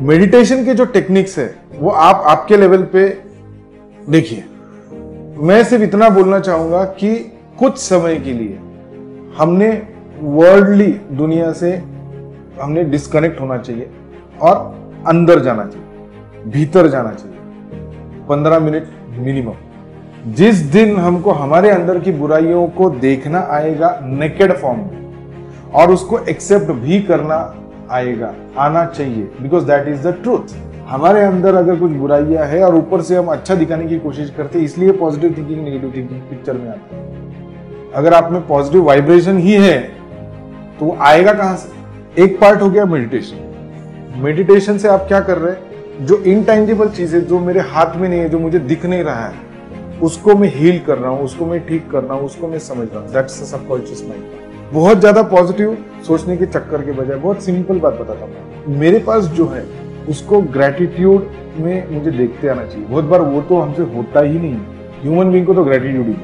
Meditation के जो techniques है, वो आप आपके लेवल पे देखिए। मैं सिर्फ़ इतना बोलना चाहूँगा कि कुछ समय के लिए हमने वर्ल्डली दुनिया से हमने डिस्कनेक्ट होना चाहिए और अंदर जाना चाहिए, भीतर जाना चाहिए। पंद्रह मिनट मिनिमम जिस दिन हमको हमारे अंदर की बुराइयों को देखना आएगा नेकेड फॉर्म में। और उसको एक्सेप्ट भी करना आएगा, आना चाहिए because that is the truth हमारे अंदर अगर कुछ बुराइयाँ है और ऊपर से हम अच्छा दिखाने की कोशिश करते हैं, इसलिए positive thinking negative thinking picture में आता है। अगर आप में पॉजिटिव वाइब्रेशन ही है तो वो आएगा कहाँ से? एक पार्ट हो गया मेडिटेशन मेडिटेशन से आप क्या कर रहे हैं? जो इनटेंजिबल चीज़ें, जो मेरे हाथ में नहीं है, जो मुझे दिख नहीं रहा है, उसको मैं हील कर रहा हूँ, उसको मैं ठीक कर रहा हूँ, उसको मैं समझ रहा हूँ. दैट्स सबकॉन्शियस माइंड बहुत ज़्यादा पॉजिटिव सोचने के चक्कर के बजाय बहुत सिंपल बात बताता हूँ। मेरे पास जो है, उसको ग्रेटिट्यूड में मुझे देखते आना चाहिए। बहुत बार वो तो हमसे होता ही नहीं ह्यूमन बींग को तो ग्रेटिट्यूड ही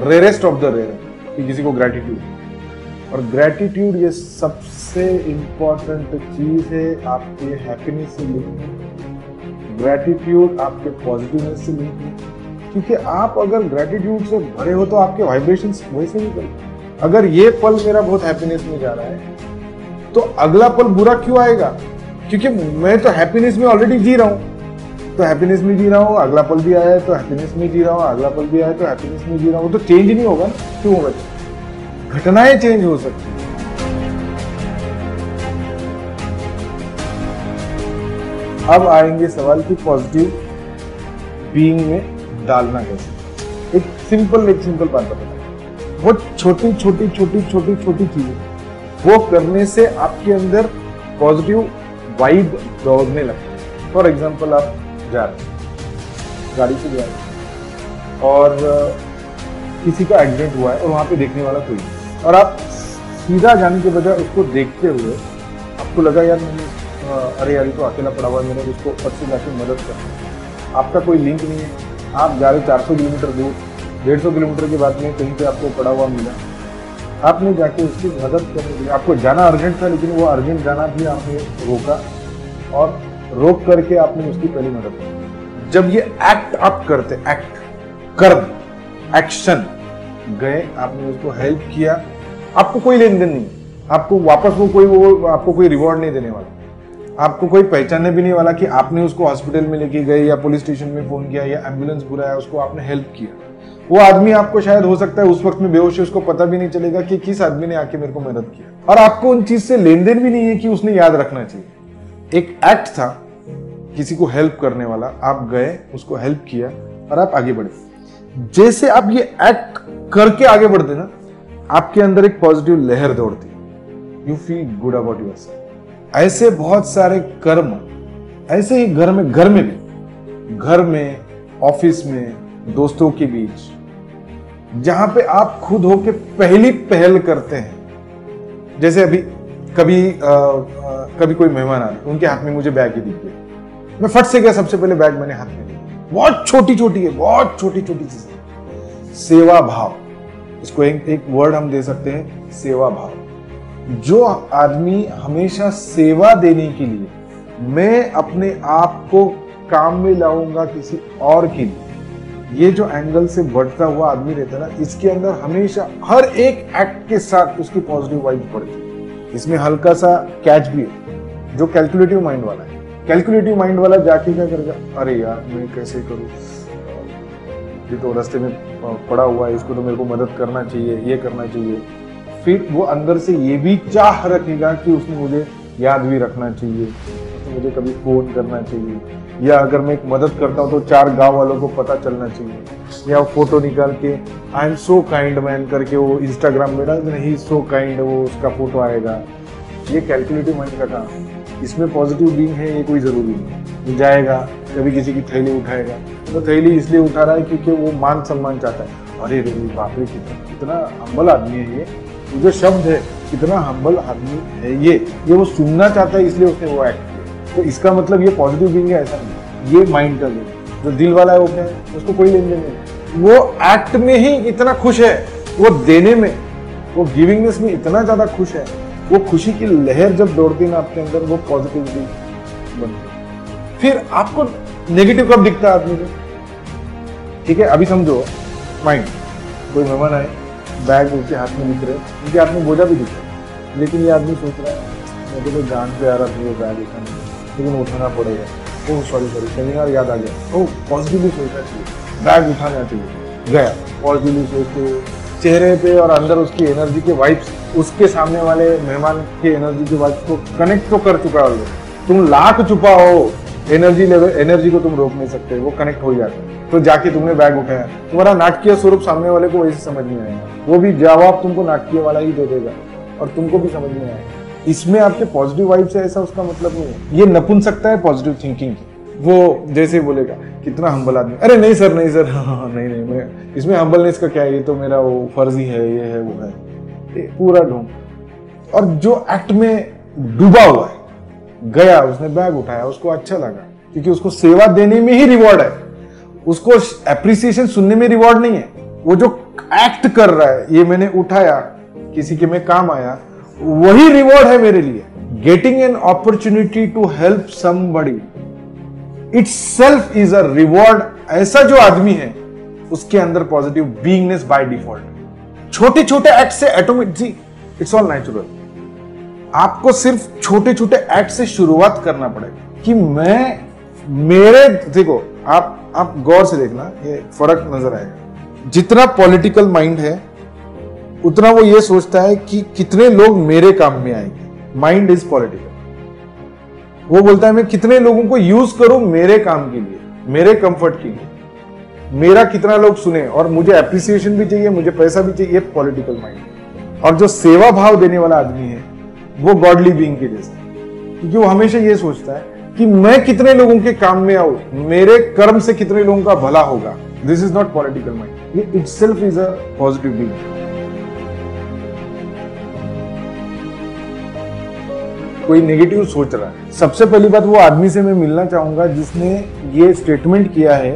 रेयरेस्ट ऑफ़ द रेयर कि किसी को ग्रेटिट्यूड और ग्रेटिट्यूड ये सबसे इंपॉर्टेंट चीज़ है आपके हैप्पीनेस से लिंक। ग्रेटिट्यूड आपके पॉजिटिवनेस से लिंक। है क्योंकि आप अगर ग्रेटिट्यूड से भरे हो तो आपके वाइब्रेशन वैसे निकलते अगर ये पल मेरा बहुत हैप्पीनेस में जा रहा है तो अगला पल बुरा क्यों आएगा? क्योंकि मैं तो हैप्पीनेस में ऑलरेडी जी रहा हूँ। तो हैप्पीनेस में जी रहा हूँ, अगला पल भी आया है तो हैप्पीनेस में जी रहा हूँ, अगला पल भी आया तो हैप्पीनेस में जी रहा हूँ। तो चेंज नहीं होगा ना, क्यों होगा? घटनाएँ चेंज हो सकती हैं। अब आएँगे सवाल की पॉजिटिव बीइंग में डालना कैसे? एक सिंपल एक सिंपल बात बता बहुत छोटी छोटी छोटी छोटी छोटी चीज़ें। वो करने से आपके अंदर पॉजिटिव वाइब दौड़ने लगती है। फॉर एग्ज़ाम्पल आप जा रहे गाड़ी से जा रहे और किसी का एक्सीडेंट हुआ है और वहाँ पे देखने वाला कोई और आप सीधा जाने के बजाय उसको देखते हुए आपको लगा, यार, मैंने अरे, यार तो अकेला पड़ा हुआ है, मैंने उसको से जाके मदद कर आपका कोई लिंक नहीं है। आप जा रहे चार सौ किलोमीटर दूर डेढ़ सौ किलोमीटर की बात नहीं, कहीं पे आपको पड़ा हुआ मिला। आपने जाके उसकी मदद करने के लिए, आपको जाना अर्जेंट था, लेकिन वो अर्जेंट जाना भी आपने रोका और रोक करके आपने उसकी पहली मदद की। जब ये एक्ट आप करते एक्ट कर्म एक्शन गए, आपने उसको हेल्प किया, आपको कोई लेन देन नहीं, आपको वापस वो कोई, वो, आपको कोई रिवॉर्ड नहीं देने वाला। आपको कोई पहचानने भी नहीं वाला कि आपने उसको हॉस्पिटल में लेके गए या पुलिस स्टेशन में फ़ोन किया या एंबुलेंस बुलाया, उसको आपने हेल्प किया। वो आदमी आपको शायद हो सकता है उस वक्त में बेहोश है, उसको पता भी नहीं चलेगा कि किस आदमी ने आके मेरे को मदद किया और आपको उन चीज़ से लेन देन भी नहीं है कि उसने याद रखना चाहिए। एक एक्ट था किसी को हेल्प करने वाला। आप गए, उसको हेल्प किया और आप आगे बढ़े। जैसे आप ये एक्ट करके आगे बढ़ते ना, आपके अंदर एक पॉजिटिव लहर दौड़ती। You feel good about your ऐसे बहुत सारे कर्म, ऐसे ही घर में घर में भी। घर में ऑफ़िस में, दोस्तों के बीच जहाँ पे आप खुद होके पहली पहल करते हैं। जैसे अभी कभी आ, आ, कभी कोई मेहमान आ रहे उनके हाथ में मुझे बैग ही दिख गया मैं फट से गया सबसे पहले बैग मैंने हाथ में बहुत छोटी छोटी है बहुत छोटी छोटी चीज़ें। सेवा भाव। इसको एक, एक वर्ड हम दे सकते हैं सेवा भाव। जो आदमी हमेशा सेवा देने के लिए मैं अपने आप को काम में लाऊँगा किसी और के लिए ये जो एंगल से बढ़ता हुआ आदमी रहता है ना, इसके अंदर हमेशा हर एक एक्ट के साथ उसकी पॉजिटिव वाइब पड़ती है। इसमें हल्का सा कैच भी है, जो कैलकुलेटिव माइंड वाला है। कैलकुलेटिव माइंड वाला जाके क्या करेगा? अरे यार, मैं कैसे करूँ? ये तो रास्ते में पड़ा हुआ है, इसको तो मेरे को मदद करना चाहिए, ये करना चाहिए। फिर वो अंदर से ये भी चाह रखेगा कि उसने मुझे याद भी रखना चाहिए। मुझे कभी फ़ोन करना चाहिए। या अगर मैं एक मदद करता हूँ तो चार गाँव वालों को पता चलना चाहिए। या फ़ोटो निकाल के I am so kind man करके वो इंस्टाग्राम में डाल ही सो काइंड वो उसका फ़ोटो आएगा। ये कैलकुलेटिव माइंड का काम इसमें पॉजिटिव बींग है, ये कोई ज़रूरी नहीं जाएगा, कभी किसी की थैली उठाएगा। तो थैली इसलिए उठा रहा है क्योंकि वो मान सम्मान चाहता है। अरे रे बाप रे, कितना कितना हम्बल आदमी है ये। जो शब्द है, कितना हम्बल आदमी है ये। ये वो सुनना चाहता है, इसलिए उसने वो एक्ट तो इसका मतलब ये पॉजिटिव बींग है, ऐसा नहीं। ये माइंड का गेम जो दिल वाला है, वो है उसको कोई लेन देन नहीं वो एक्ट में ही इतना खुश है, वो देने में, वो गिविंगनेस में इतना ज़्यादा खुश है, वो खुशी की लहर जब दौड़ती ना आपके अंदर, वो पॉजिटिविटी बनती फिर आपको नेगेटिव कब दिखता है आदमी को ठीक है, अभी समझो माइंड कोई मेहमान आए, बैग उनके हाथ में दिख रहे उनके हाथ में बोझा भी दिख रहा है, लेकिन ये आदमी सोच रहा है मुझे तो जान पे आ रहा था, वो बैग लेकिन उठाना पड़ेगा। ओह सॉरी सॉरी सेमिनार याद आ गया। ओह पॉजिटिवली सोचना चाहिए बैग उठाना चाहिए गया। पॉजिटिवली सोचते चेहरे पे और अंदर उसकी एनर्जी के वाइब्स उसके सामने वाले मेहमान की एनर्जी के वाइब्स को कनेक्ट तो कर चुका है तुम लाख छुपा हो। एनर्जी लेवल एनर्जी को तुम रोक नहीं सकते। वो कनेक्ट हो जाता तो जाके तुमने बैग उठाया। तुम्हारा नाटकीय स्वरूप सामने वाले को वैसे समझ नहीं आएगा। वो भी जवाब तुमको नाटकीय वाला ही दे देगा। और तुमको भी समझ नहीं आएगा। इसमें आपके पॉजिटिव वाइब से ऐसा उसका मतलब नहीं है। ये नपुन सकता है पॉजिटिव थिंकिंग वो जैसे बोलेगा कितना हम्बल आदमी अरे नहीं सर नहीं सर हाँ, हाँ नहीं नहीं मैं इसमें हम्बलनेस का क्या है? ये तो मेरा वो फर्जी है ये है वो है। ये पूरा ढूंढ। और जो एक्ट में डूबा हुआ है गया उसने बैग उठाया उसको अच्छा लगा क्योंकि उसको सेवा देने में ही रिवॉर्ड है। उसको एप्रिसिएशन सुनने में रिवॉर्ड नहीं है। वो जो एक्ट कर रहा है ये मैंने उठाया किसी के में काम आया वही रिवॉर्ड है मेरे लिए। Getting an opportunity to help somebody itself is a reward ऐसा जो आदमी है, उसके अंदर पॉजिटिव बींगनेस बाय डिफ़ॉल्ट छोटे छोटे एक्ट से ऑटोमेटिक जी इट्स ऑल नेचुरल आपको सिर्फ़ छोटे छोटे एक्ट से शुरुआत करना पड़ेगा। कि मैं, मेरे, देखो, आप आप गौर से देखना, ये फ़र्क नज़र आएगा। जितना पॉलिटिकल माइंड है उतना वो ये सोचता है कि कितने लोग मेरे काम में आएँगे। माइंड इज़ पॉलिटिकल वो बोलता है, मैं कितने लोगों को यूज़ करूँ मेरे काम के लिए, मेरे कंफर्ट के लिए? मेरा कितना लोग सुने और मुझे एप्रिसिएशन भी चाहिए, मुझे पैसा भी चाहिए पॉलिटिकल माइंड और जो सेवा भाव देने वाला आदमी है, वो गॉडली बींग के जैसा क्योंकि वो हमेशा ये सोचता है कि मैं कितने लोगों के काम में आऊँ, मेरे कर्म से कितने लोगों का भला होगा। This is not political mind ये itself is a positive being कोई नेगेटिव सोच रहा है। सबसे पहली बात, वो आदमी से मैं मिलना चाहूँगा जिसने ये स्टेटमेंट किया है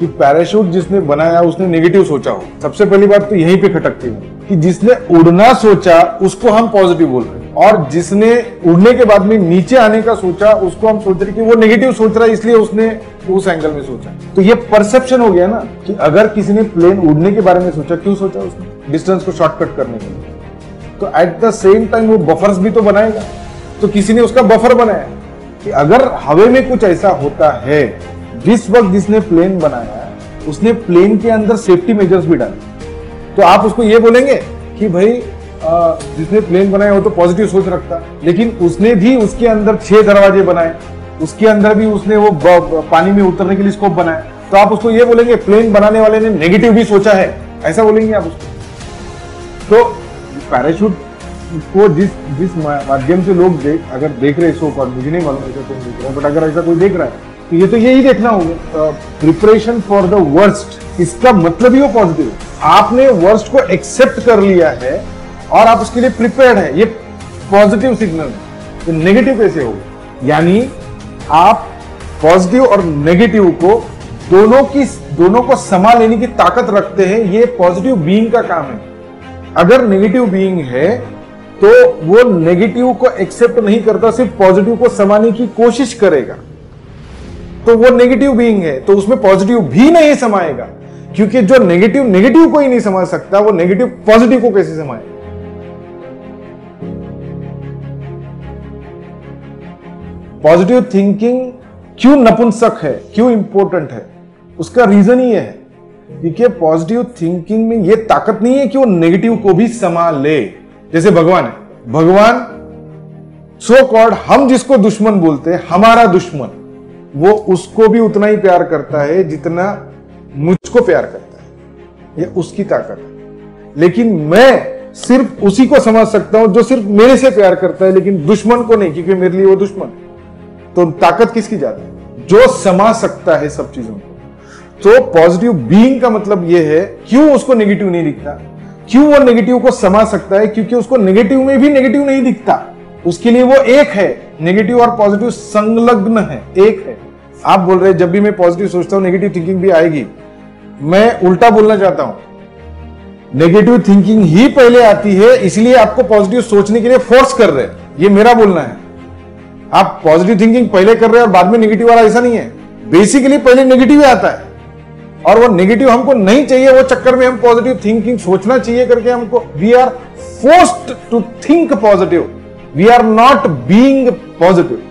कि पैराशूट जिसने बनाया, उसने नेगेटिव सोचा हो। सबसे पहली बात तो यहीं पे खटकती है कि जिसने उड़ना सोचा, उसको हम पॉजिटिव बोल रहे हैं। और जिसने उड़ने के बाद में नीचे आने का सोचा, उसको हम सोच रहे कि वो नेगेटिव सोच रहा है, इसलिए उसने उस एंगल में सोचा। तो ये परसेप्शन हो गया ना कि अगर किसी ने प्लेन उड़ने के बारे में सोचा, क्यों सोचा उसने? डिस्टेंस को शॉर्टकट करने के लिए। तो एट द सेम टाइम वो बफर्स भी तो बनाएगा। तो किसी ने उसका बफर बनाया कि अगर हवे में कुछ ऐसा होता है, जिस वक्त जिसने प्लेन बनाया, उसने प्लेन के अंदर सेफ्टी मेजर्स भी डाले। तो आप उसको ये बोलेंगे कि भाई जिसने प्लेन बनाया वो तो पॉजिटिव सोच रखता, लेकिन उसने भी उसके अंदर छह दरवाजे बनाए, उसके अंदर भी उसने वो पानी में उतरने के लिए स्कोप बनाया। तो आप उसको ये बोलेंगे प्लेन बनाने वाले ने नेगेटिव भी सोचा है, ऐसा बोलेंगे आप उसको। तो पैराशूट को जिस जिस माध्यम से लोग देख अगर देख रहे सो कॉल मुझे नहीं मालूम ऐसा कोई देख रहा है बट अगर ऐसा कोई देख रहा है तो ये तो यही देखना होगा। प्रिपरेशन फॉर द वर्स्ट इसका मतलब ही वो पॉजिटिव आपने वर्स्ट को एक्सेप्ट कर लिया है, और आप उसके लिए प्रिपेयर्ड है। ये पॉजिटिव सिग्नल है। तो नेगेटिव कैसे होगा? यानी आप पॉजिटिव और नेगेटिव को दोनों की, दोनों को समा लेने की ताकत रखते हैं, ये पॉजिटिव बीइंग का काम है। अगर नेगेटिव बीइंग है तो वो नेगेटिव को एक्सेप्ट नहीं करता, सिर्फ़ पॉजिटिव को समाने की कोशिश करेगा। तो वो नेगेटिव बीइंग है तो उसमें पॉजिटिव भी नहीं समाएगा, क्योंकि जो नेगेटिव नेगेटिव को ही नहीं समझ सकता, वो नेगेटिव पॉजिटिव को कैसे समाएगा पॉजिटिव थिंकिंग क्यों नपुंसक है, क्यों इंपॉर्टेंट है? उसका रीजन ही है। क्योंकि पॉजिटिव थिंकिंग में ये ताकत नहीं है कि वो नेगेटिव को भी समा ले। जैसे भगवान है। भगवान सो कॉड हम जिसको दुश्मन बोलते हैं, हमारा दुश्मन, वो उसको भी उतना ही प्यार करता है जितना मुझको प्यार करता है। ये उसकी ताकत है। लेकिन मैं सिर्फ़ उसी को समझ सकता हूँ जो सिर्फ़ मेरे से प्यार करता है, लेकिन दुश्मन को नहीं, क्योंकि मेरे लिए वो दुश्मन है। तो ताकत किसकी जाती है? जो समा सकता है सब चीज़ों को। तो पॉजिटिव बीइंग का मतलब यह है, क्यों उसको नेगेटिव नहीं दिखता क्यों वो नेगेटिव को समझ सकता है? क्योंकि उसको नेगेटिव में भी नेगेटिव नहीं दिखता। उसके लिए वो एक है। नेगेटिव और पॉजिटिव संलग्न है। एक है। आप बोल रहे जब भी मैं पॉजिटिव सोचता हूँ नेगेटिव थिंकिंग भी आएगी। मैं उल्टा बोलना चाहता हूँ। नेगेटिव थिंकिंग ही पहले आती है, इसलिए आपको पॉजिटिव सोचने के लिए फोर्स कर रहे हैं। ये मेरा बोलना है। आप पॉजिटिव थिंकिंग पहले कर रहे हैं और बाद में नेगेटिव वाला ऐसा नहीं है। बेसिकली पहले नेगेटिव आता है। और वो नेगेटिव हमको नहीं चाहिए, वो चक्कर में हम पॉजिटिव थिंकिंग सोचना चाहिए करके हमको। We are forced to think positive we are not being positive